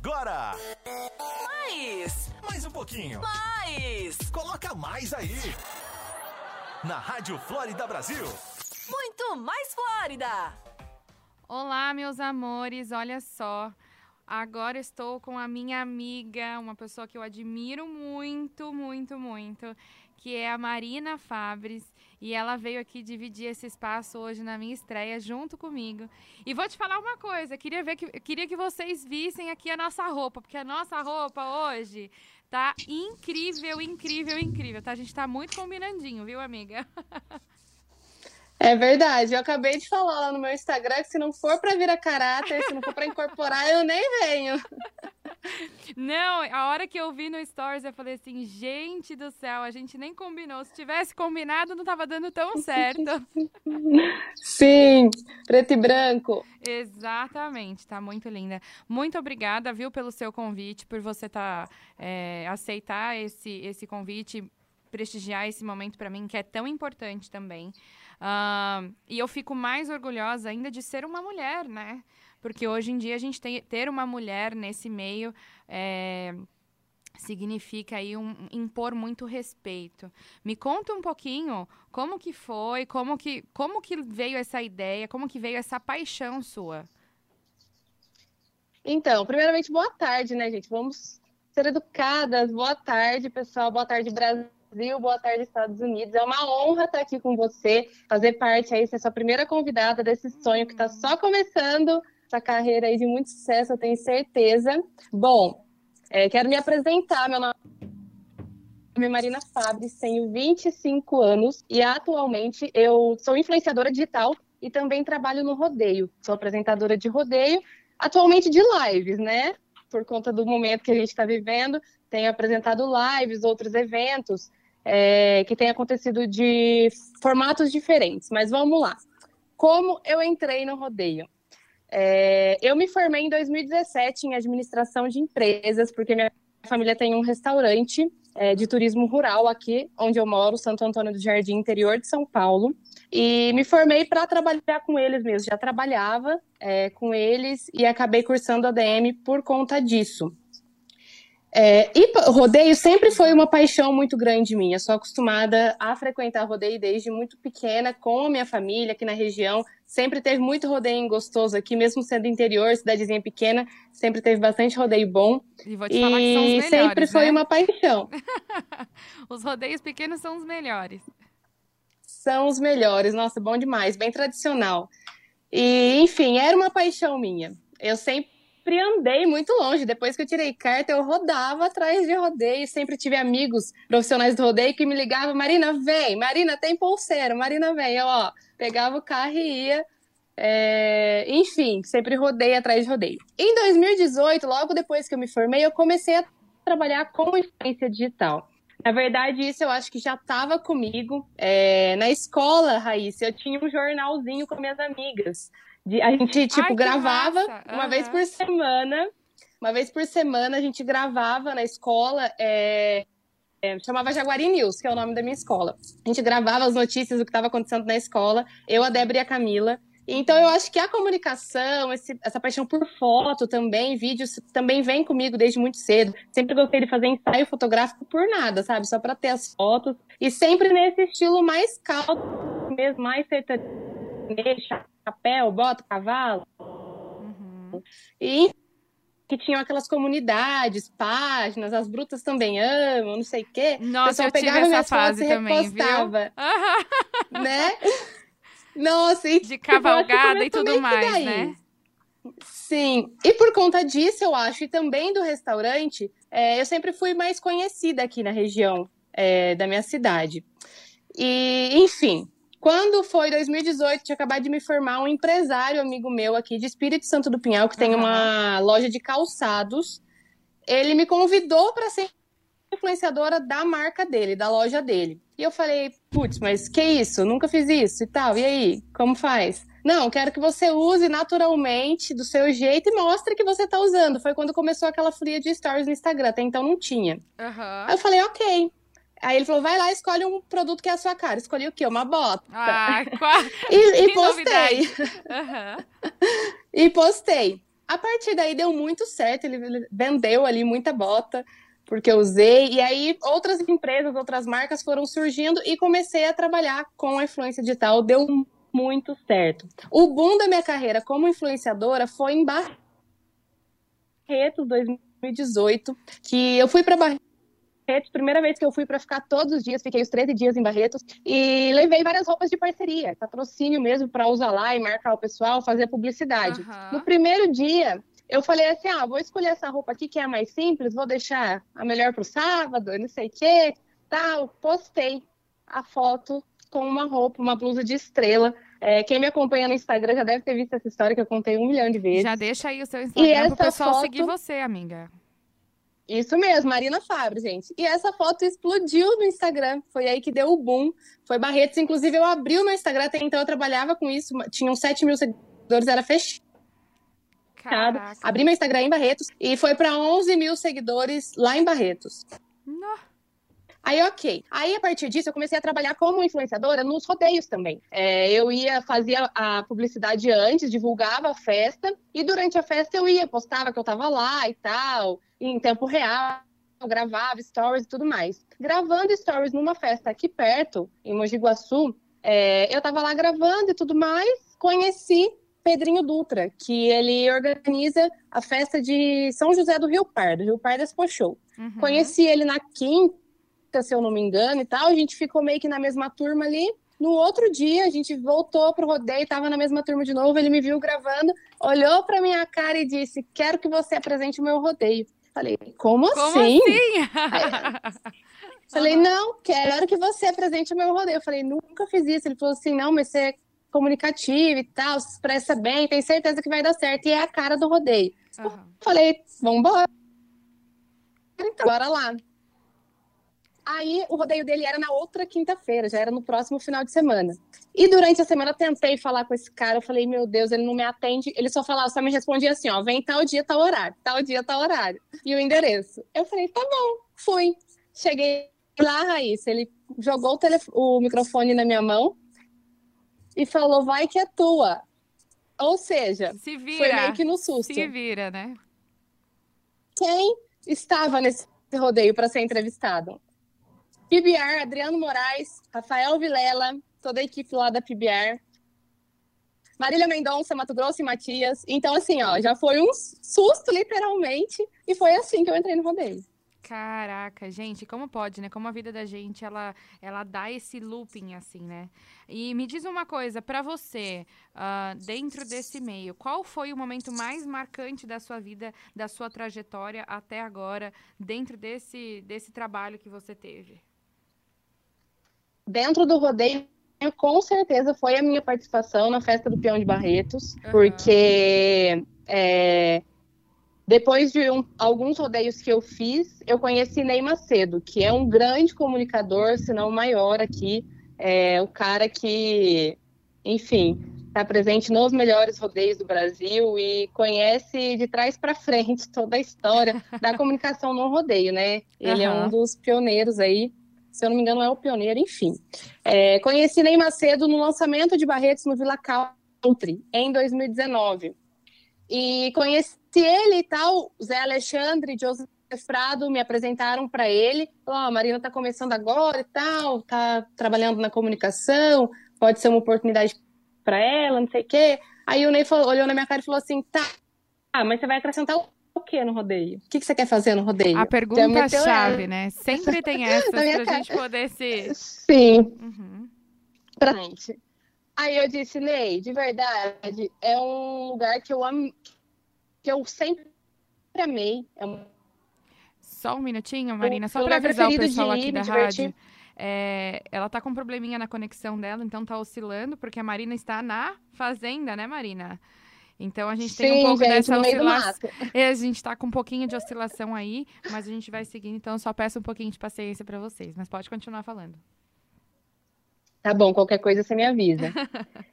agora. Mais. Mais um pouquinho. Mais. Coloca mais aí. Na Rádio Flórida Brasil. Muito mais Flórida. Olá, meus amores, olha só. Agora estou com a minha amiga, uma pessoa que eu admiro muito, muito, muito, que é a Marina Fabres. E ela veio aqui dividir esse espaço hoje na minha estreia junto comigo. E vou te falar uma coisa, queria ver que queria que vocês vissem aqui a nossa roupa, porque a nossa roupa hoje tá incrível, incrível, incrível, tá? A gente tá muito combinandinho, viu, amiga? É verdade. Eu acabei de falar lá no meu Instagram que se não for para virar caráter, se não for para incorporar, eu nem venho. Não, a hora que eu vi no Stories, eu falei assim, gente do céu, a gente nem combinou. Se tivesse combinado, não tava dando tão certo. Sim, preto e branco. Exatamente, tá muito linda. Muito obrigada, viu, pelo seu convite, por você tá, é, aceitar esse, esse convite, prestigiar esse momento para mim, que é tão importante também. Uh, e eu fico mais orgulhosa ainda de ser uma mulher, né? Porque hoje em dia a gente tem, ter uma mulher nesse meio é, significa aí um, impor muito respeito. Me conta um pouquinho como que foi, como que, como que veio essa ideia, como que veio essa paixão sua. Então, primeiramente, boa tarde, né, gente? Vamos ser educadas. Boa tarde, pessoal. Boa tarde, Brasil. Brasil, boa tarde, Estados Unidos. É uma honra estar aqui com você, fazer parte aí, ser sua primeira convidada desse sonho que está só começando, essa carreira aí de muito sucesso, eu tenho certeza. Bom, é, quero me apresentar, meu nome é Marina Fabres, tenho 25 anos e atualmente eu sou influenciadora digital e também trabalho no rodeio. Sou apresentadora de rodeio, atualmente de lives, né? Por conta do momento que a gente está vivendo, tenho apresentado lives, outros eventos é, que tem acontecido de formatos diferentes. Mas vamos lá. Como eu entrei no rodeio? É, eu me formei em 2017 em administração de empresas, porque minha família tem um restaurante é, de turismo rural aqui, onde eu moro, Santo Antônio do Jardim, interior de São Paulo. E me formei para trabalhar com eles mesmo. Já trabalhava é, com eles e acabei cursando ADM por conta disso. É, e rodeio sempre foi uma paixão muito grande minha. Sou acostumada a frequentar rodeio desde muito pequena, com a minha família aqui na região. Sempre teve muito rodeio gostoso aqui, mesmo sendo interior, cidadezinha pequena, sempre teve bastante rodeio bom. E vou te e falar que são os melhores, sempre foi né? uma paixão. os rodeios pequenos são os melhores. São os melhores, nossa, bom demais, bem tradicional. E, enfim, era uma paixão minha. Eu sempre sempre andei muito longe. Depois que eu tirei carta, eu rodava atrás de rodeio. Sempre tive amigos profissionais do rodeio que me ligavam: Marina, vem, Marina, tem pulseira, Marina, vem. Eu, ó, pegava o carro e ia. É... Enfim, sempre rodei atrás de rodeio. Em 2018, logo depois que eu me formei, eu comecei a trabalhar com influência digital. Na verdade, isso eu acho que já estava comigo. É... Na escola, Raíssa, eu tinha um jornalzinho com minhas amigas. De, a gente, tipo, Ai, gravava uhum. uma vez por semana. Uma vez por semana a gente gravava na escola. É, é, chamava Jaguari News, que é o nome da minha escola. A gente gravava as notícias do que estava acontecendo na escola, eu, a Débora e a Camila. Então, eu acho que a comunicação, esse, essa paixão por foto também, vídeos, também vem comigo desde muito cedo. Sempre gostei de fazer ensaio fotográfico por nada, sabe? Só para ter as fotos. E sempre nesse estilo mais calmo, mesmo, mais sertanejo, chapéu, bota, cavalo. Uhum. E que tinham aquelas comunidades, páginas, as brutas também amam, não sei o quê. Nossa, eu pegava minhas fase também, repostava. Viu? Né? Nossa, e, De cavalgada e tudo mais, daí. né? Sim, e por conta disso, eu acho, e também do restaurante, é, eu sempre fui mais conhecida aqui na região é, da minha cidade. E, enfim, quando foi 2018, tinha acabado de me formar um empresário amigo meu aqui de Espírito Santo do Pinhal, que tem uma loja de calçados. Ele me convidou para ser influenciadora da marca dele, da loja dele. E eu falei, putz, mas que isso? Nunca fiz isso e tal. E aí, como faz? Não, quero que você use naturalmente, do seu jeito, e mostre que você tá usando. Foi quando começou aquela folia de stories no Instagram, até então não tinha. Uhum. Aí eu falei, ok. Aí ele falou, vai lá, escolhe um produto que é a sua cara. Escolhi o quê? Uma bota. Ah, qual... e, e postei. Uhum. e postei. A partir daí deu muito certo, ele vendeu ali muita bota, porque eu usei, e aí outras empresas, outras marcas foram surgindo e comecei a trabalhar com a influência digital, deu muito certo. O boom da minha carreira como influenciadora foi em Barretos 2018, que eu fui para Barretos Barretos, primeira vez que eu fui para ficar todos os dias, fiquei os 13 dias em Barretos e levei várias roupas de parceria, patrocínio mesmo para usar lá e marcar o pessoal, fazer publicidade. Aham. No primeiro dia, eu falei assim: ah, vou escolher essa roupa aqui que é a mais simples, vou deixar a melhor para o sábado, não sei o quê, tal. Postei a foto com uma roupa, uma blusa de estrela. É, quem me acompanha no Instagram já deve ter visto essa história que eu contei um milhão de vezes. Já deixa aí o seu Instagram essa pro pessoal foto- seguir você, amiga. Isso mesmo, Marina Fabre, gente. E essa foto explodiu no Instagram. Foi aí que deu o boom. Foi Barretos. Inclusive, eu abri o meu Instagram, até então eu trabalhava com isso. Tinham 7 mil seguidores, era fechado. Caraca. Abri meu Instagram em Barretos e foi para 11 mil seguidores lá em Barretos. Aí, ok. Aí, a partir disso, eu comecei a trabalhar como influenciadora nos rodeios também. É, eu ia, fazia a publicidade antes, divulgava a festa, e durante a festa eu ia, postava que eu tava lá e tal, em tempo real, eu gravava stories e tudo mais. Gravando stories numa festa aqui perto, em Mogi Guaçu, é, eu tava lá gravando e tudo mais, conheci Pedrinho Dutra, que ele organiza a festa de São José do Rio Pardo, Rio Pardo Expo Show. Uhum. Conheci ele na quinta, se eu não me engano, e tal. A gente ficou meio que na mesma turma ali. No outro dia, a gente voltou pro rodeio, tava na mesma turma de novo. Ele me viu gravando, olhou pra minha cara e disse: Quero que você apresente o meu rodeio. Falei, como, Como assim? assim? Falei, não, quero que você apresente o meu rodeio. Eu falei, nunca fiz isso. Ele falou assim: não, mas você é comunicativo e tal, se expressa bem, tem certeza que vai dar certo. E é a cara do rodeio. Aham. Falei, vambora. Então, bora lá. Aí o rodeio dele era na outra quinta-feira, já era no próximo final de semana. E durante a semana eu tentei falar com esse cara, eu falei, meu Deus, ele não me atende. Ele só falava, só me respondia assim, ó, vem tal dia, tal horário, tal dia, tal horário. E o endereço. Eu falei, tá bom, fui. Cheguei lá, Raíssa, ele jogou o, telef- o microfone na minha mão e falou, vai que é tua. Ou seja, Se foi vira. meio que no susto Se vira, né? quem estava nesse rodeio para ser entrevistado? PBR, Adriano Moraes, Rafael Vilela, toda a equipe lá da PBR. Marília Mendonça, Mato Grosso e Matias. Então, assim, ó, já foi um susto, literalmente, e foi assim que eu entrei no rodeio. Caraca, gente, como pode, né? Como a vida da gente, ela, ela dá esse looping, assim, né? E me diz uma coisa, pra você, ah, dentro desse meio, qual foi o momento mais marcante da sua vida, da sua trajetória até agora, dentro desse, desse trabalho que você teve? Dentro do rodeio, com certeza, foi a minha participação na festa do Peão de Barretos, Aham. porque é, depois de um- alguns rodeios que eu fiz, eu conheci Ney Macedo, que é um grande comunicador, se não o maior aqui, é o cara que, enfim, está presente nos melhores rodeios do Brasil e conhece de trás para frente toda a história da comunicação no rodeio, né? Ele é Aham. um dos pioneiros aí, se eu não me engano, é o pioneiro, enfim. É, conheci Ney Macedo no lançamento de Barretos no Vila Country, em 2019. E conheci ele e tal, Zé Alexandre, José Prado me apresentaram para ele. Ó, a Marina está começando agora e tal, tá trabalhando na comunicação, pode ser uma oportunidade para ela, não sei o quê. Aí o Ney falou- olhou na minha cara e falou assim, tá, mas você vai acrescentar o quê no rodeio? O que, que você quer fazer no rodeio? A Já pergunta meteu chave, essa. né? Sempre tem minha pra cara. gente poder se... Sim, Uhum. pra. Aí eu disse, Ney, de verdade, é um lugar que eu amo, que eu sempre amei. É um Só um minutinho, Marina, só para avisar o pessoal ir, aqui da rádio. é, ela tá com um probleminha na conexão dela, então tá oscilando, porque a Marina está na fazenda, né, Marina? Então a gente tem um Sim, pouco gente, dessa oscilação. É, a gente tá com um pouquinho de oscilação aí, mas a gente vai seguindo, então só peço um pouquinho de paciência para vocês. Mas pode continuar falando. Tá bom, qualquer coisa você me avisa.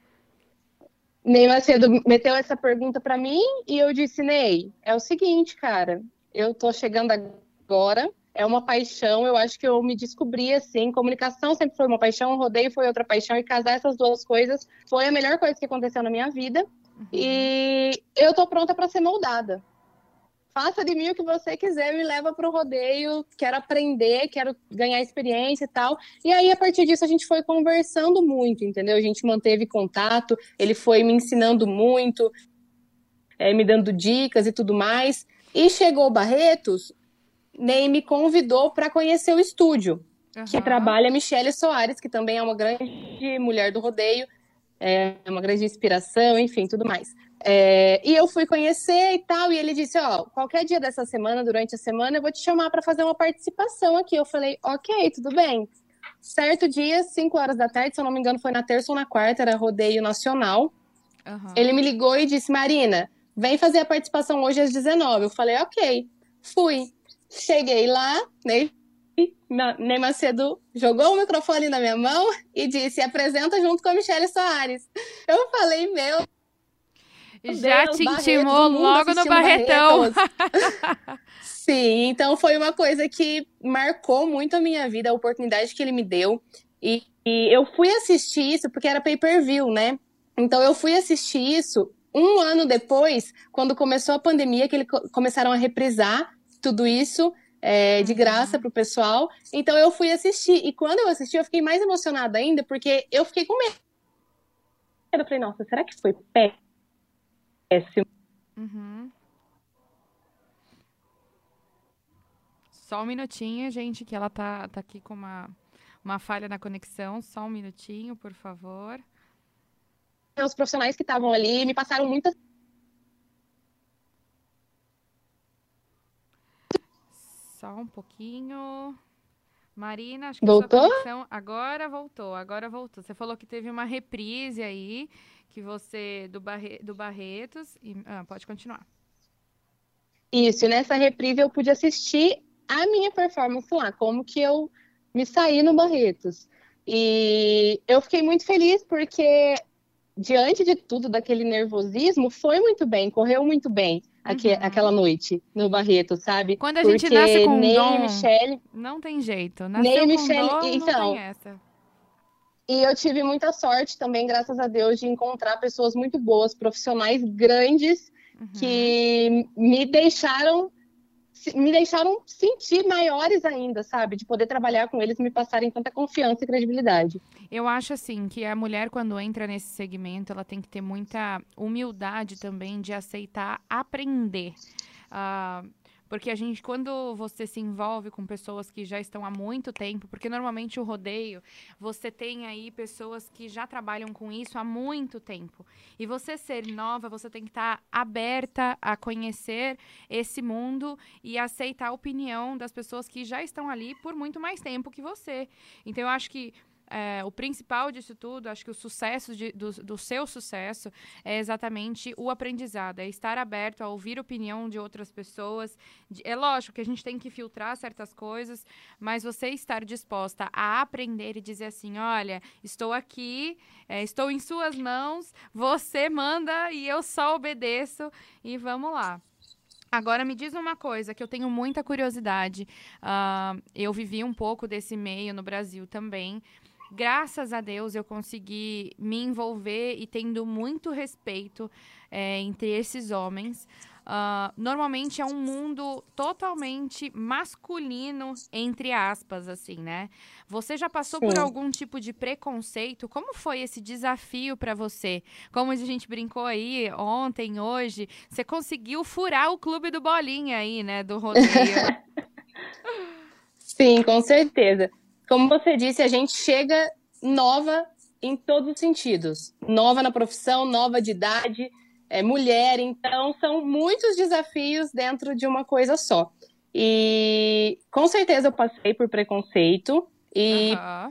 Ney Macedo meteu essa pergunta pra mim e eu disse, Ney, é o seguinte, cara, eu tô chegando agora, é uma paixão, eu acho que eu me descobri assim, comunicação sempre foi uma paixão, rodeio foi outra paixão e casar essas duas coisas foi a melhor coisa que aconteceu na minha vida. Uhum. e eu tô pronta para ser moldada. Faça de mim o que você quiser, me leva para o rodeio, quero aprender, quero ganhar experiência e tal. E aí, a partir disso, a gente foi conversando muito, entendeu? A gente manteve contato, ele foi me ensinando muito, é, me dando dicas e tudo mais. E chegou Barretos, Ney me convidou para conhecer o estúdio, uhum. que trabalha Michele Soares, que também é uma grande mulher do rodeio, é uma grande inspiração, enfim, tudo mais. É, e eu fui conhecer e tal, e ele disse: Ó, qualquer dia dessa semana, durante a semana, eu vou te chamar para fazer uma participação aqui. Eu falei: Ok, tudo bem. Certo dia, 5 horas da tarde, se eu não me engano, foi na terça ou na quarta, era rodeio nacional. Uhum. Ele me ligou e disse: Marina, vem fazer a participação hoje às 19. Eu falei: Ok, fui. Cheguei lá, Ney, Ney Macedo jogou o microfone na minha mão e disse: apresenta junto com a Michelle Soares. Eu falei, meu. Já Deus, te intimou logo no Barretão. Sim, então foi uma coisa que marcou muito a minha vida, a oportunidade que ele me deu. E, e eu fui assistir isso porque era pay per view, né? Então eu fui assistir isso um ano depois, quando começou a pandemia, que eles começaram a reprisar tudo isso é, de graça uhum. pro pessoal. Então eu fui assistir. E quando eu assisti, eu fiquei mais emocionada ainda, porque eu fiquei com medo. Eu falei, nossa, será que foi péssimo? Uhum. Só um minutinho, gente, que ela tá, tá aqui com uma, uma falha na conexão. Só um minutinho, por favor. Os profissionais que estavam ali me passaram muitas Só um pouquinho. Marina, acho que voltou? sua conexão agora voltou, agora voltou. Você falou que teve uma reprise aí, que você do, Barre, do Barretos. E, ah, pode continuar. Isso, nessa reprise eu pude assistir a minha performance lá, como que eu me saí no Barretos. E eu fiquei muito feliz porque, diante de tudo, daquele nervosismo, foi muito bem, correu muito bem uhum. aquela noite no Barreto, sabe? Quando a gente Porque nasce com nem dom, não tem jeito. Nasceu nem Michelle, dom, então, E eu tive muita sorte também, graças a Deus, de encontrar pessoas muito boas, profissionais grandes, uhum. que me deixaram me deixaram sentir maiores ainda, sabe? De poder trabalhar com eles, me passarem tanta confiança e credibilidade. Eu acho assim que a mulher quando entra nesse segmento, ela tem que ter muita humildade também de aceitar aprender. Uh, porque a gente, quando você se envolve com pessoas que já estão há muito tempo, porque normalmente o rodeio, você tem aí pessoas que já trabalham com isso há muito tempo. E você ser nova, você tem que estar aberta a conhecer esse mundo e aceitar a opinião das pessoas que já estão ali por muito mais tempo que você. Então eu acho que é, o principal disso tudo, acho que o sucesso de, do, do, seu sucesso é exatamente o aprendizado, é estar aberto a ouvir opinião de outras pessoas. É lógico que a gente tem que filtrar certas coisas, mas você estar disposta a aprender e dizer assim: olha, estou aqui, é, estou em suas mãos, você manda e eu só obedeço e vamos lá. Agora me diz uma coisa que eu tenho muita curiosidade. Uh, eu vivi um pouco desse meio no Brasil também graças a Deus eu consegui me envolver e tendo muito respeito é, entre esses homens. Uh, normalmente é um mundo totalmente masculino, entre aspas, assim, né? Você já passou Sim. por algum tipo de preconceito? Como foi esse desafio para você? Como a gente brincou aí ontem, hoje, você conseguiu furar o clube do Bolinha aí, né? Do rodeio. Sim, com certeza como você disse, a gente chega nova em todos os sentidos. Nova na profissão, nova de idade, é, mulher. Então, são muitos desafios dentro de uma coisa só. E com certeza eu passei por preconceito. E uhum.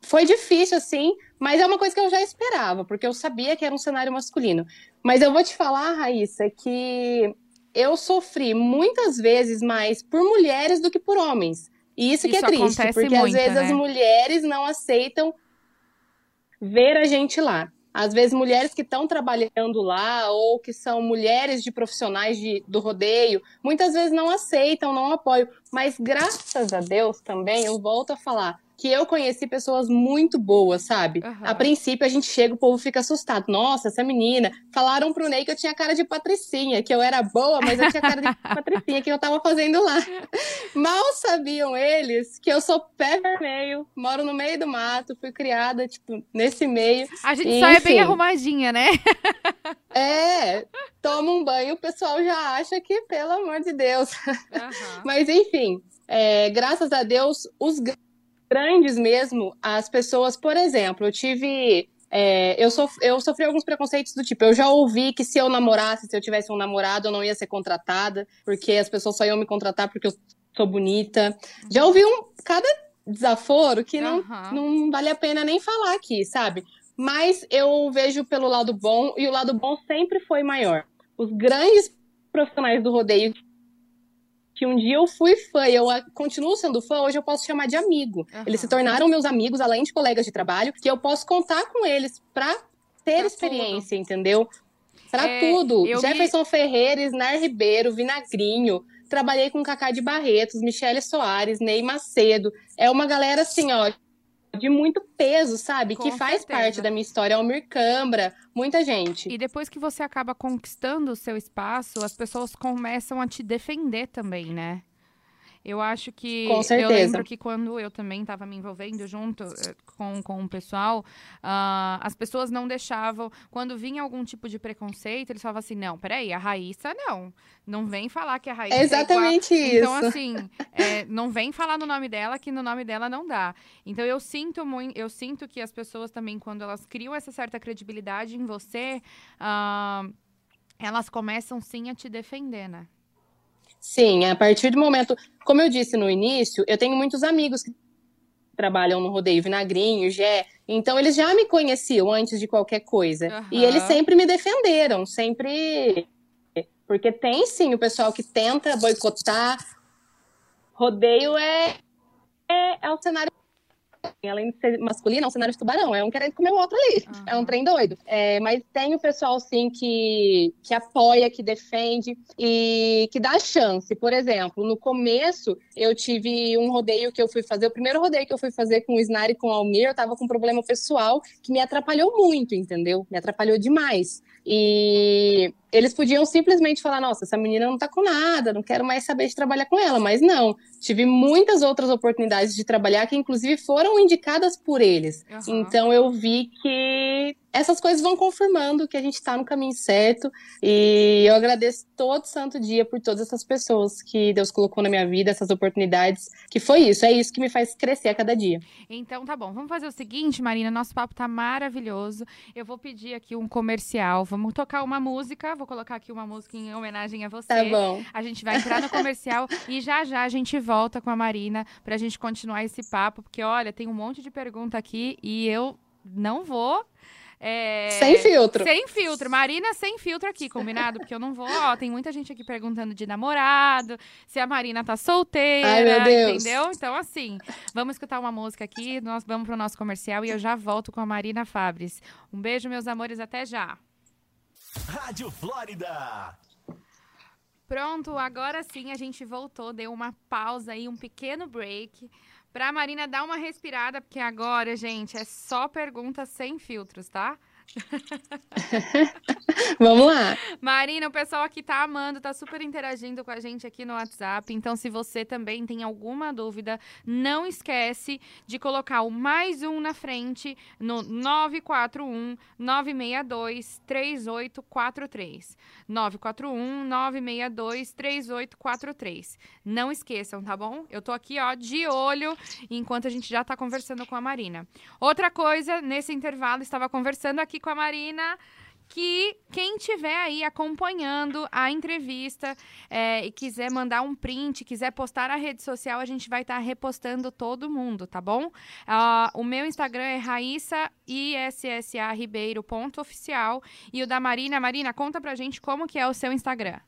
foi difícil, assim, mas é uma coisa que eu já esperava, porque eu sabia que era um cenário masculino. Mas eu vou te falar, Raíssa, que eu sofri muitas vezes mais por mulheres do que por homens. E isso, isso que é triste, porque muito, às vezes né? as mulheres não aceitam ver a gente lá. Às vezes, mulheres que estão trabalhando lá ou que são mulheres de profissionais de, do rodeio, muitas vezes não aceitam, não apoiam. Mas graças a Deus também, eu volto a falar, que eu conheci pessoas muito boas, sabe? Aham. A princípio a gente chega, o povo fica assustado. Nossa, essa menina. Falaram pro Ney que eu tinha cara de patricinha, que eu era boa, mas eu tinha cara de patricinha, que eu tava fazendo lá. Mal sabiam eles que eu sou pé vermelho, moro no meio do mato, fui criada, tipo, nesse meio. A gente só é bem Enfim. arrumadinha, né? É, toma um banho, o pessoal já acha que, pelo amor de Deus. Aham. Mas enfim, é, graças a Deus, os gr- grandes mesmo, as pessoas, por exemplo, eu tive. é, eu, sof- eu sofri alguns preconceitos do tipo, eu já ouvi que se eu namorasse, se eu tivesse um namorado, eu não ia ser contratada, porque as pessoas só iam me contratar porque eu sou bonita. Já ouvi um cada desaforo que não, Aham. não vale a pena nem falar aqui, sabe? Mas eu vejo pelo lado bom, e o lado bom sempre foi maior. Os grandes profissionais do rodeio que um dia eu fui fã e eu a- continuo sendo fã, hoje eu posso chamar de amigo. Aham. Eles se tornaram meus amigos, além de colegas de trabalho, que eu posso contar com eles pra ter Pra experiência, entendeu? Pra É, tudo. eu me- Jefferson Ferreira, Isnar Ribeiro, Vinagrinho. Trabalhei com Cacá de Barretos, Michele Soares, Ney Macedo. É uma galera assim, ó, de muito peso, sabe? Com que faz certeza. parte da minha história. Almir Cambra, muita gente. E depois que você acaba conquistando o seu espaço, as pessoas começam a te defender também, né? Eu acho que. Com Eu certeza. lembro que quando eu também estava me envolvendo junto eh, com, com o pessoal, ah, as pessoas não deixavam. Quando vinha algum tipo de preconceito, eles falavam assim: não, peraí, a Raíssa não. Não vem falar que a Raíssa É é exatamente isso. Então, assim, é, não vem falar no nome dela que no nome dela não dá. Então, eu sinto muito, eu sinto que as pessoas também, quando elas criam essa certa credibilidade em você, ah, elas começam sim a te defender, né? Sim, a partir do momento, como eu disse no início, eu tenho muitos amigos que trabalham no rodeio Vinagrinho, Gé, então eles já me conheciam antes de qualquer coisa. Aham. E eles sempre me defenderam, sempre. Porque tem sim o pessoal que tenta boicotar. Rodeio é, é, é o cenário. Além de ser masculino, é um cenário de tubarão, é um querendo comer o outro ali. Aham. É um trem doido. É, mas tem o pessoal, sim, que, que apoia, que defende e que dá chance. Por exemplo, no começo, eu tive um rodeio que eu fui fazer, o primeiro rodeio que eu fui fazer com o Snar e com o Almir, eu tava com um problema pessoal que me atrapalhou muito, entendeu? Me atrapalhou demais. E eles podiam simplesmente falar: nossa, essa menina não tá com nada, não quero mais saber de trabalhar com ela. Mas não, tive muitas outras oportunidades de trabalhar que, inclusive, foram indicadas por eles. Aham. Então eu vi que essas coisas vão confirmando que a gente está no caminho certo. E eu agradeço todo santo dia por todas essas pessoas que Deus colocou na minha vida, essas oportunidades. Que foi isso, é isso que me faz crescer a cada dia. Então tá bom, vamos fazer o seguinte, Marina, nosso papo tá maravilhoso. Eu vou pedir aqui um comercial, vamos tocar uma música, vou colocar aqui uma música em homenagem a você. Tá bom. A gente vai entrar no comercial e já já a gente volta com a Marina pra gente continuar esse papo, porque olha, tem um monte de pergunta aqui e eu não vou. É, Sem filtro. Sem filtro. Marina sem filtro aqui, combinado? Porque eu não vou. Ó, tem muita gente aqui perguntando de namorado, se a Marina tá solteira. Ai, meu Deus. Entendeu? Então, assim, vamos escutar uma música aqui, nós vamos pro nosso comercial e eu já volto com a Marina Fabres. Um beijo, meus amores, até já. Rádio Flórida. Pronto, agora sim a gente voltou, deu uma pausa aí, um pequeno break. Pra Marina dar uma respirada, porque agora, gente, é só perguntas sem filtros, tá? Vamos lá. Marina, o pessoal aqui tá amando, tá super interagindo com a gente aqui no WhatsApp. Então, se você também tem alguma dúvida, não esquece de colocar o mais um na frente no 941 962 3843. 941 962 3843. Não esqueçam, tá bom? Eu tô aqui, ó, de olho enquanto a gente já tá conversando com a Marina. Outra coisa, nesse intervalo, estava conversando aqui com a Marina que quem tiver aí acompanhando a entrevista é, e quiser mandar um print, quiser postar na rede social, a gente vai estar repostando todo mundo, tá bom? Ah, o meu Instagram é Raíssa ISSA Ribeiro ponto oficial e o da Marina. Marina, conta pra gente como que é o seu Instagram.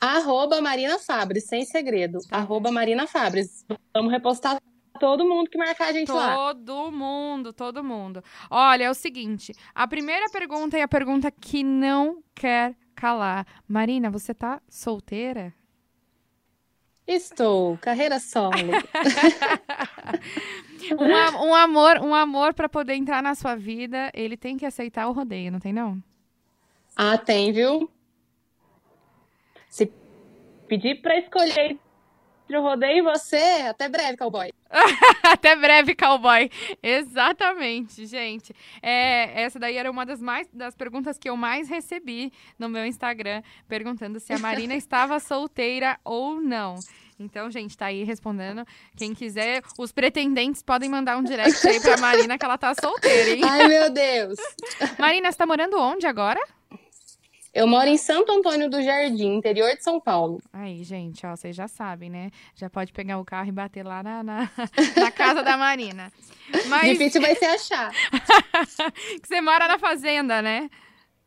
Arroba Marina Fabres, sem segredo. Arroba Marina Fabres. Vamos repostar todo mundo que marcar a gente lá. Todo mundo, todo mundo. Olha, é o seguinte, a primeira pergunta é a pergunta que não quer calar. Marina, você tá solteira? Estou, carreira solo. um, um amor, um amor para poder entrar na sua vida, ele tem que aceitar o rodeio, não tem não? Ah, tem, viu? Se pedir para escolher entre o rodeio e você, até breve, cowboy. até breve, cowboy. Exatamente, gente. É, essa daí era uma das, mais, das perguntas que eu mais recebi no meu Instagram, perguntando se a Marina estava solteira ou não. Então, gente, tá aí respondendo. Quem quiser, os pretendentes podem mandar um direct aí pra Marina que ela tá solteira, hein? Ai, meu Deus. Marina, você tá morando onde agora? Eu moro em Santo Antônio do Jardim, interior de São Paulo. Aí, gente, ó, vocês já sabem, né? Já pode pegar o carro e bater lá na, na, na casa da Marina. Mas... Difícil vai ser achar. que você mora na fazenda, né?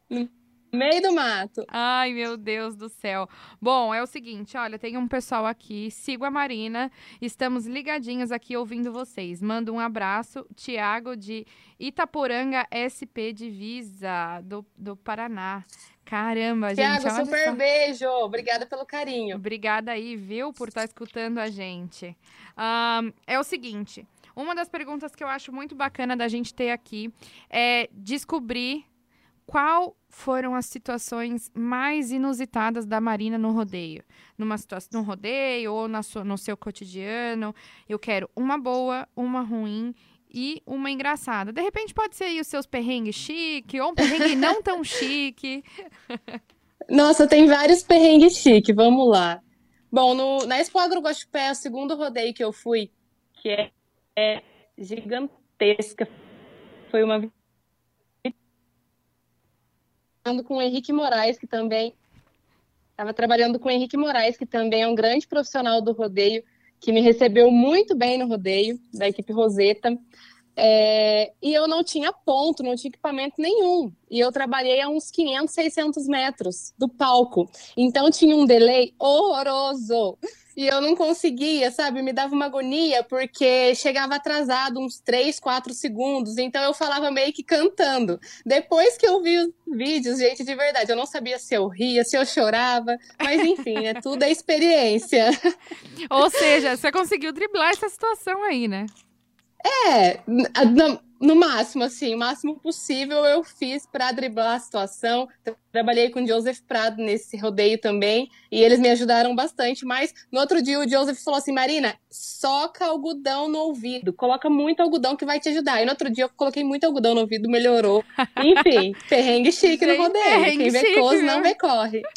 No meio do mato. Ai, meu Deus do céu. Bom, é o seguinte, olha, tem um pessoal aqui, sigo a Marina, estamos ligadinhos aqui ouvindo vocês. Manda um abraço, Tiago de Itaporanga SP Divisa, do, do Paraná. Caramba, Tiago, gente. super beijo. Obrigada pelo carinho. Obrigada aí, viu, por estar tá escutando a gente. Um, é o seguinte: uma das perguntas que eu acho muito bacana da gente ter aqui é descobrir qual foram as situações mais inusitadas da Marina no rodeio. Numa situação, no rodeio ou na sua, no seu cotidiano. Eu quero uma boa, uma ruim e uma engraçada. De repente pode ser aí os seus perrengues chique ou um perrengue não tão chique. Nossa, tem vários perrengues chique, vamos lá. Bom, no, na Expo Agrogospé, é o segundo rodeio que eu fui, que é, é gigantesca, foi uma com o Henrique Moraes, que também estava trabalhando com o Henrique Moraes, que também é um grande profissional do rodeio, que me recebeu muito bem no rodeio, da equipe Roseta. É, e eu não tinha ponto, não tinha equipamento nenhum. E eu trabalhei a uns 500, 600 metros do palco. Então tinha um delay horroroso. E eu não conseguia, sabe? Me dava uma agonia, porque chegava atrasado uns 3, 4 segundos. Então eu falava meio que cantando. Depois que eu vi os vídeos, gente, de verdade, eu não sabia se eu ria, se eu chorava. Mas enfim, é tudo é experiência. Ou seja, você conseguiu driblar essa situação aí, né? É, no, no, máximo, assim, o máximo possível eu fiz para driblar a situação. Trabalhei com o Joseph Prado nesse rodeio também, e eles me ajudaram bastante. Mas no outro dia o Joseph falou assim: Marina, soca algodão no ouvido, coloca muito algodão que vai te ajudar. E no outro dia eu coloquei muito algodão no ouvido, melhorou. Enfim, perrengue chique no rodeio. Quem vê chique, coisa não vê corre.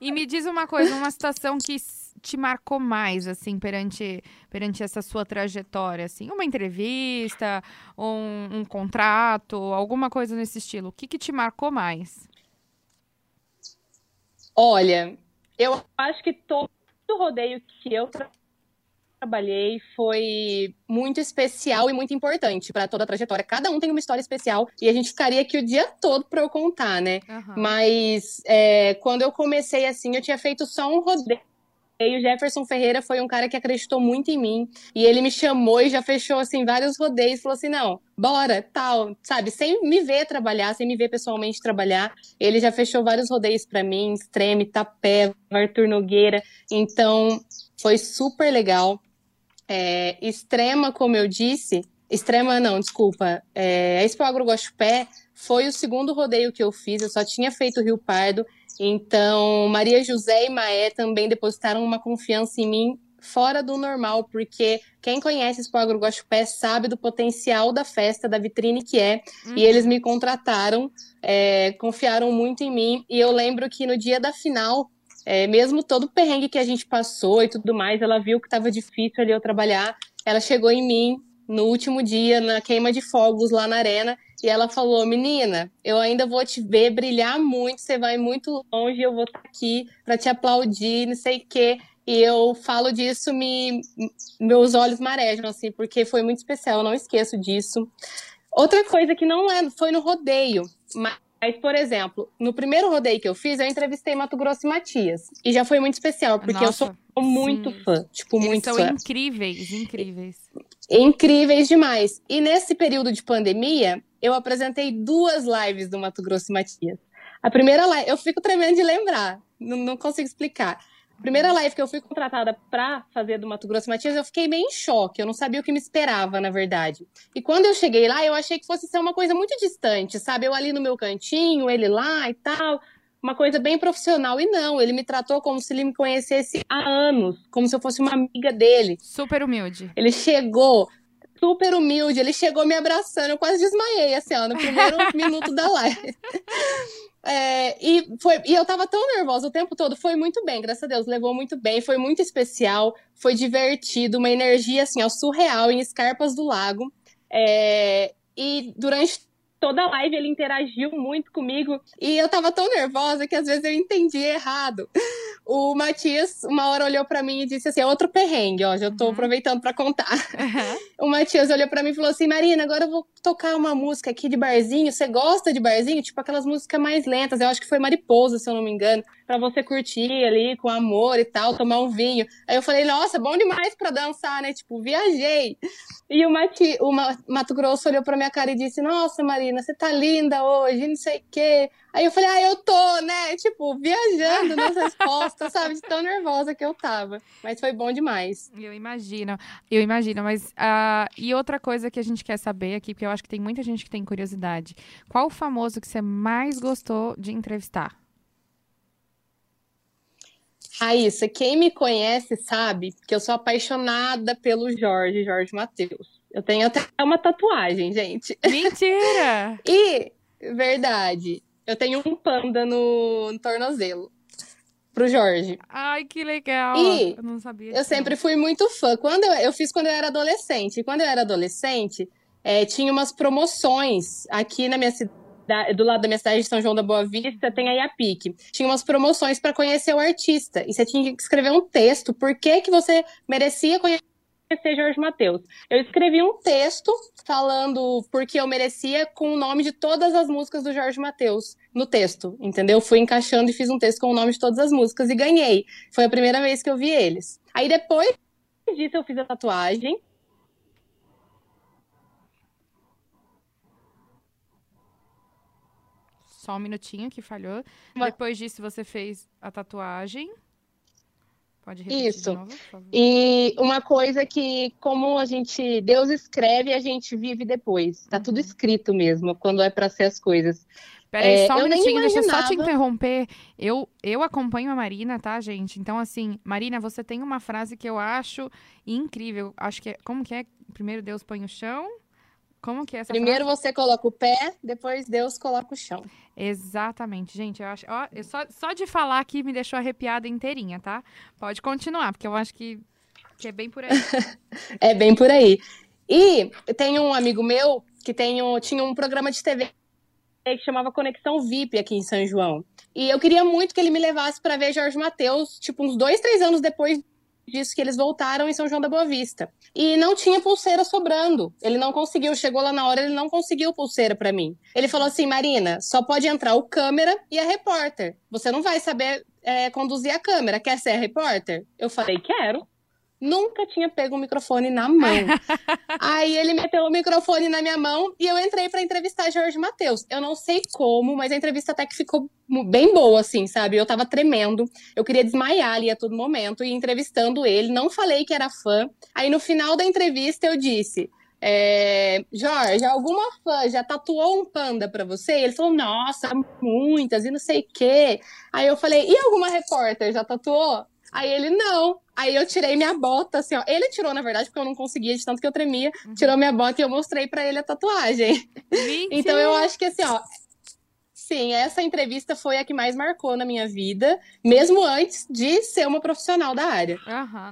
E me diz uma coisa, uma situação que te marcou mais, assim, perante, perante essa sua trajetória, assim? Uma entrevista, um, um contrato, alguma coisa nesse estilo. O que, que te marcou mais? Olha, eu acho que todo rodeio que eu trabalhei foi muito especial e muito importante para toda a trajetória. Cada um tem uma história especial e a gente ficaria aqui o dia todo para eu contar, né? Uhum. Mas é, quando eu comecei assim, eu tinha feito só um rodeio e o Jefferson Ferreira foi um cara que acreditou muito em mim. E ele me chamou e já fechou, assim, vários rodeios. Falou assim, não, bora, tal, sabe? Sem me ver trabalhar, sem me ver pessoalmente trabalhar. Ele já fechou vários rodeios para mim. Extreme, Tapé, Arthur Nogueira. Então, foi super legal. É, extrema, como eu disse... Extrema não, desculpa. É, a Expo Agro Guaxupé foi o segundo rodeio que eu fiz. Eu só tinha feito Rio Pardo. Então, Maria José e Maé também depositaram uma confiança em mim fora do normal, porque quem conhece Expo Agro Guaxupé sabe do potencial da festa, da vitrine que é, uhum. e eles me contrataram, é, confiaram muito em mim, e eu lembro que no dia da final, é, mesmo todo o perrengue que a gente passou e tudo mais, ela viu que estava difícil ali eu trabalhar, ela chegou em mim no último dia, na queima de fogos lá na arena, e ela falou: Menina, eu ainda vou te ver brilhar muito, você vai muito longe, eu vou estar aqui para te aplaudir, não sei o quê. E eu falo disso, me, meus olhos marejam, assim, porque foi muito especial, eu não esqueço disso. Outra coisa que não é, foi no rodeio, mas, por exemplo, no primeiro rodeio que eu fiz, eu entrevistei Mato Grosso e Matias. E já foi muito especial, porque Nossa, eu sou muito sim. fã, tipo, Eles muito são fã. incríveis, incríveis. Incríveis demais. E nesse período de pandemia, eu apresentei duas lives do Mato Grosso e Matias. A primeira live, eu fico tremendo de lembrar, não, não consigo explicar. Primeira live que eu fui contratada pra fazer do Mato Grosso Matias, eu fiquei meio em choque. Eu não sabia o que me esperava, na verdade. E quando eu cheguei lá, eu achei que fosse ser uma coisa muito distante, sabe? Eu ali no meu cantinho, ele lá e tal. Uma coisa bem profissional. E não, ele me tratou como se ele me conhecesse há anos, como se eu fosse uma amiga dele. Super humilde. Ele chegou super humilde, ele chegou me abraçando, eu quase desmaiei, assim, ó, no primeiro minuto da live. É, e, foi, e eu tava tão nervosa o tempo todo, foi muito bem, graças a Deus, levou muito bem, foi muito especial, foi divertido, uma energia, assim, ó, surreal, em Escarpas do Lago. É, e durante toda a live ele interagiu muito comigo e eu tava tão nervosa que às vezes eu entendi errado. O Matias, uma hora olhou para mim e disse assim: é outro perrengue, ó, já tô uhum. aproveitando para contar. Uhum. O Matias olhou para mim e falou assim: Marina, agora eu vou tocar uma música aqui de barzinho. Você gosta de barzinho? Tipo aquelas músicas mais lentas. Eu acho que foi Mariposa, se eu não me engano, para você curtir ali com amor e tal, tomar um vinho. Aí eu falei: Nossa, bom demais para dançar, né? Tipo, viajei. E o, Mati, o Mato Grosso olhou pra minha cara e disse: Nossa, Marina, você tá linda hoje, não sei o quê. Aí eu falei, ah, eu tô, né? Tipo, viajando nas respostas, sabe? De tão nervosa que eu tava. Mas foi bom demais. Eu imagino, eu imagino. Mas, uh, e outra coisa que a gente quer saber aqui, porque eu acho que tem muita gente que tem curiosidade. Qual o famoso que você mais gostou de entrevistar? Raíssa, quem me conhece sabe que eu sou apaixonada pelo Jorge, Jorge Matheus. Eu tenho até uma tatuagem, gente. Mentira! e, verdade. Eu tenho um panda no, no tornozelo. Pro Jorge. Ai, que legal. E eu não sabia. Eu sempre fui muito fã. Quando eu, eu fiz quando eu era adolescente. E quando eu era adolescente, é, tinha umas promoções aqui na minha cidade. Do lado da minha cidade de São João da Boa Vista, tem a IAPIC. Tinha umas promoções para conhecer o artista. E você tinha que escrever um texto. Por que, que você merecia conhecer Jorge Mateus. Eu escrevi um texto falando porque eu merecia com o nome de todas as músicas do Jorge Mateus no texto, entendeu? Fui encaixando e fiz um texto com o nome de todas as músicas e ganhei. Foi a primeira vez que eu vi eles. Aí depois disso eu fiz a tatuagem. Só um minutinho que falhou. Depois disso você fez a tatuagem. Pode repetir Isso. de novo. E uma coisa que, como a gente, Deus escreve, a gente vive depois. Tá uhum. tudo escrito mesmo, quando é para ser as coisas. Peraí, é, só um minutinho, deixa eu só te interromper. Eu, eu acompanho a Marina, tá, gente? Então, assim, Marina, você tem uma frase que eu acho incrível. Acho que é. Como que é? Primeiro Deus põe o chão. Como que é essa Primeiro frase? você coloca o pé, depois Deus coloca o chão. Exatamente, gente. Eu acho, ó, eu só, só de falar aqui me deixou arrepiada inteirinha, tá? Pode continuar, porque eu acho que, que é bem por aí. é bem por aí. E tem um amigo meu que tem um, tinha um programa de TV que chamava Conexão VIP aqui em São João. E eu queria muito que ele me levasse para ver Jorge Mateus, tipo, uns dois, três anos depois disso que eles voltaram em São João da Boa Vista. E não tinha pulseira sobrando. Ele não conseguiu, chegou lá na hora, ele não conseguiu pulseira para mim. Ele falou assim: Marina, só pode entrar o câmera e a repórter. Você não vai saber é, conduzir a câmera. Quer ser a repórter? Eu falei: quero nunca tinha pego o microfone na mão. Aí ele meteu o microfone na minha mão e eu entrei para entrevistar Jorge Matheus. Eu não sei como, mas a entrevista até que ficou bem boa, assim, sabe? Eu tava tremendo, eu queria desmaiar ali a todo momento e entrevistando ele. Não falei que era fã. Aí no final da entrevista eu disse. É, Jorge, alguma fã já tatuou um panda para você? Ele falou, nossa, muitas, e não sei o quê. Aí eu falei, e alguma repórter já tatuou? Aí ele, não. Aí eu tirei minha bota, assim, ó. Ele tirou, na verdade, porque eu não conseguia, de tanto que eu tremia. Uhum. Tirou minha bota e eu mostrei para ele a tatuagem. Então eu acho que, assim, ó, Sim, essa entrevista foi a que mais marcou na minha vida, mesmo antes de ser uma profissional da área.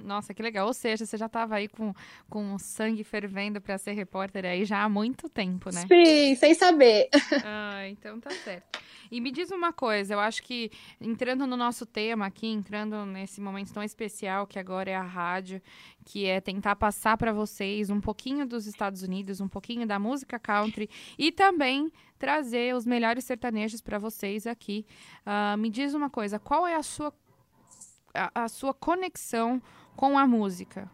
Nossa, que legal. Ou seja, você já estava aí com, com sangue fervendo para ser repórter aí já há muito tempo, né? Sim, sem saber. Ah, então tá certo. E me diz uma coisa, eu acho que entrando no nosso tema aqui, entrando nesse momento tão especial que agora é a rádio, que é tentar passar para vocês um pouquinho dos Estados Unidos, um pouquinho da música country e também trazer os melhores sertanejos para vocês aqui. Uh, me diz uma coisa, qual é a sua, a, a sua conexão com a música?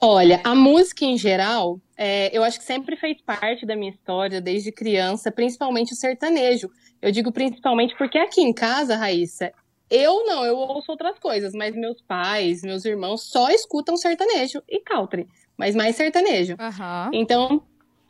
Olha, a música em geral, é, eu acho que sempre fez parte da minha história desde criança, principalmente o sertanejo. Eu digo principalmente porque aqui em casa, Raíssa, Eu não, eu ouço outras coisas, mas meus pais, meus irmãos só escutam sertanejo e country, mas mais sertanejo. Aham. Então,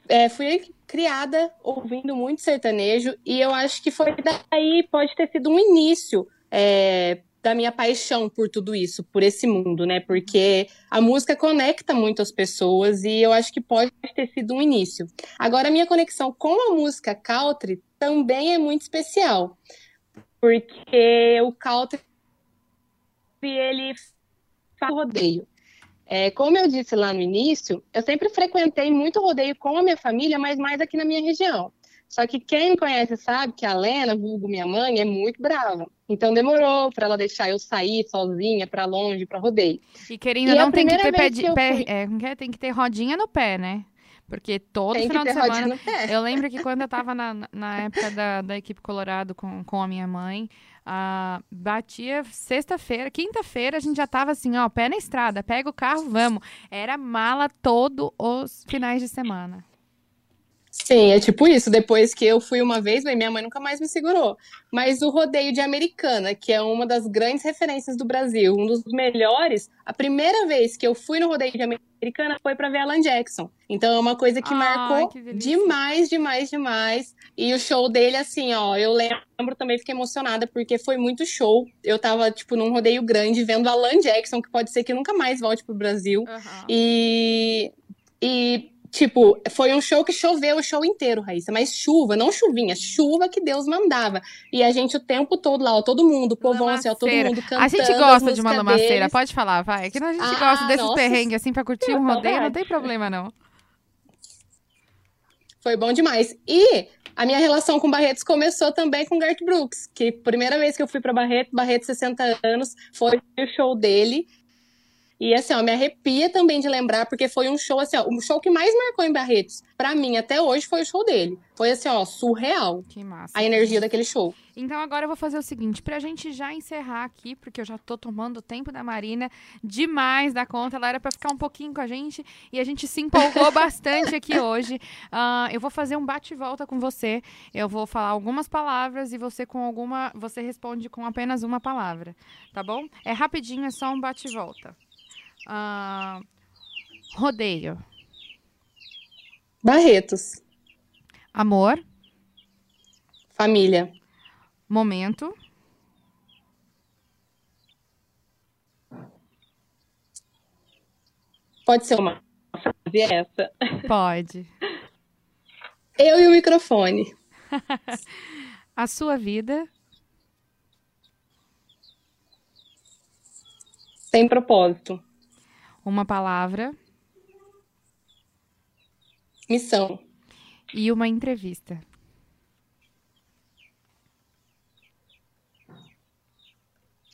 é, fui criada ouvindo muito sertanejo e eu acho que foi daí, pode ter sido um início é, da minha paixão por tudo isso, por esse mundo, né? Porque a música conecta muito as pessoas e eu acho que pode ter sido um início. Agora, a minha conexão com a música country também é muito especial, porque o country ele faz rodeio. É, como eu disse lá no início, eu sempre frequentei muito rodeio com a minha família, mas mais aqui na minha região. Só que quem me conhece sabe que a Lena, vulgo minha mãe, é muito brava. Então demorou para ela deixar eu sair sozinha para longe, para rodeio. E querendo E a não, tem que ter pé de, que pé- fui- é, é? tem que ter rodinha no pé, né? Porque todo Tem final de semana. Eu lembro que quando eu tava na, na época da, da equipe Colorado com, com a minha mãe, ah, batia sexta-feira, quinta-feira, a gente já tava assim, ó, pé na estrada, pega o carro, vamos. Era mala todos os finais de semana. Sim, é tipo isso. Depois que eu fui uma vez, minha mãe nunca mais me segurou. Mas o rodeio de Americana, que é uma das grandes referências do Brasil, um dos melhores, a primeira vez que eu fui no rodeio de Americana foi para ver Alan Jackson. Então é uma coisa que Ai, marcou que demais, demais, demais. E o show dele, assim, ó, eu lembro também, fiquei emocionada, porque foi muito show. Eu tava, tipo, num rodeio grande, vendo Alan Jackson, que pode ser que nunca mais volte pro Brasil. E, e, tipo, foi um show que choveu o show inteiro, Raíssa. Mas chuva, não chuvinha, chuva que Deus mandava. E a gente o tempo todo lá, ó, todo mundo, o povão assim, ó, todo mundo cantando. A gente gosta de uma lamaceira, deles. pode falar, vai. Que a gente Ah, gosta desses perrengues assim pra curtir um rodeio, não tem problema não. Foi bom demais. E a minha relação com Barretos começou também com Garth Brooks, que primeira vez que eu fui para Barreto, Barreto 60 anos, foi o show dele. E assim, ó, me arrepia também de lembrar, porque foi um show assim, ó, o show que mais marcou em Barretos, pra mim até hoje foi o show dele. Foi assim, ó, surreal Que massa. a energia daquele show. Então agora eu vou fazer o seguinte, pra gente já encerrar aqui, porque eu já tô tomando o tempo da Marina demais da conta, ela era pra ficar um pouquinho com a gente e a gente se empolgou bastante aqui hoje. Ah, eu vou fazer um bate e volta com você. Eu vou falar algumas palavras e você com alguma, você responde com apenas uma palavra, tá bom? É rapidinho, é só um bate e volta. Ah, rodeio, Barretos, amor, família, momento, pode ser uma. Frase essa. pode. Eu e o microfone, A sua vida, sem propósito, uma palavra missão, e uma entrevista.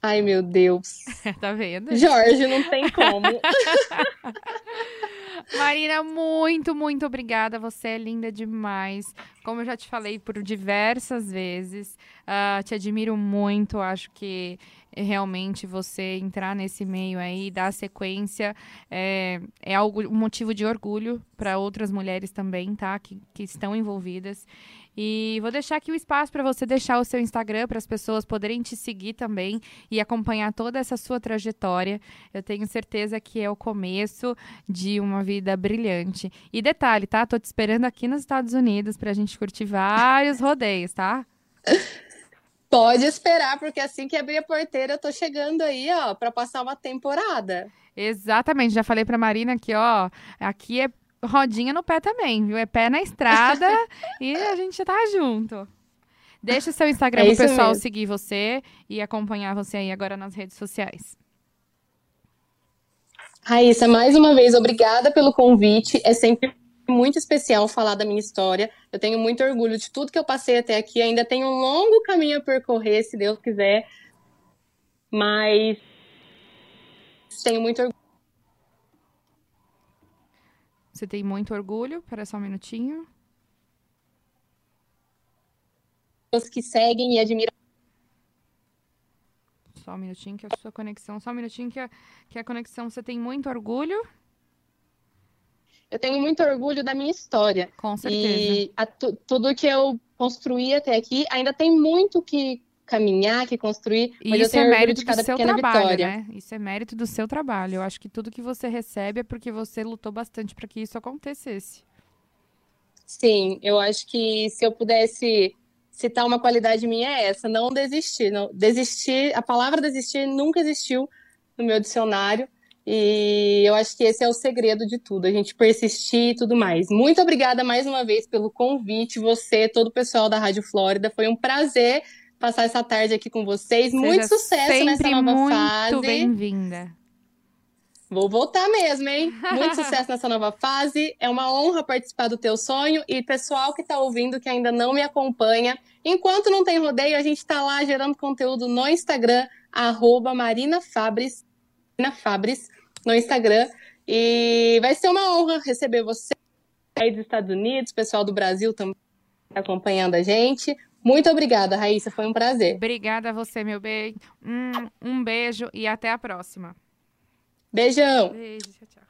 ai meu Deus. tá vendo? Jorge, não tem como. Marina, muito, muito obrigada. Você é linda demais. Como eu já te falei por diversas vezes, ah, te admiro muito. Acho que realmente você entrar nesse meio aí, dar sequência, é, é algo, um motivo de orgulho para outras mulheres também, tá? Que, que estão envolvidas. E vou deixar aqui o espaço para você deixar o seu Instagram para as pessoas poderem te seguir também e acompanhar toda essa sua trajetória. Eu tenho certeza que é o começo de uma vida brilhante. E detalhe, tá? Tô te esperando aqui nos Estados Unidos pra gente curtir vários rodeios, tá? Pode esperar, porque assim que abrir a porteira, eu tô chegando aí, ó, pra passar uma temporada. Exatamente, já falei pra Marina que, ó, aqui é rodinha no pé também, viu? É pé na estrada e a gente tá junto. Deixa o seu Instagram É pro pessoal mesmo. seguir você e acompanhar você aí agora nas redes sociais. Raíssa, mais uma vez, obrigada pelo convite. É sempre muito especial falar da minha história. Eu tenho muito orgulho de tudo que eu passei até aqui. Ainda tenho um longo caminho a percorrer, se Deus quiser. Mas tenho muito orgulho. Você tem muito orgulho? Espera só um minutinho. dos que seguem e admiram. Só um minutinho que a sua conexão. Só um minutinho que a, que a conexão. Você tem muito orgulho? Eu tenho muito orgulho da minha história. Com certeza. E a tu- tudo que eu construí até aqui ainda tem muito que caminhar, que construir, E mas isso é mérito de do seu trabalho, vitória. né? Isso é mérito do seu trabalho. Eu acho que tudo que você recebe é porque você lutou bastante para que isso acontecesse. Sim, eu acho que se eu pudesse citar uma qualidade minha é essa, não desistir. Não, desistir, a palavra desistir nunca existiu no meu dicionário. E eu acho que esse é o segredo de tudo, a gente persistir e tudo mais. Muito obrigada mais uma vez pelo convite, você, todo o pessoal da Rádio Flórida. Foi um prazer passar essa tarde aqui com vocês. Muito Seja sucesso nessa nova muito fase. bem-vinda. Vou voltar mesmo, hein? Muito sucesso nessa nova fase. É uma honra participar do teu sonho. E pessoal que está ouvindo, que ainda não me acompanha, enquanto não tem rodeio, a gente está lá gerando conteúdo no Instagram, arroba Marina Fabris, Marina Fabris, no Instagram. E vai ser uma honra receber você aí dos Estados Unidos, pessoal do Brasil também acompanhando a gente. Muito obrigada, Raíssa. Foi um prazer. Obrigada a você, meu bem. Um, um beijo e até a próxima. Beijão! Beijo, tchau, tchau.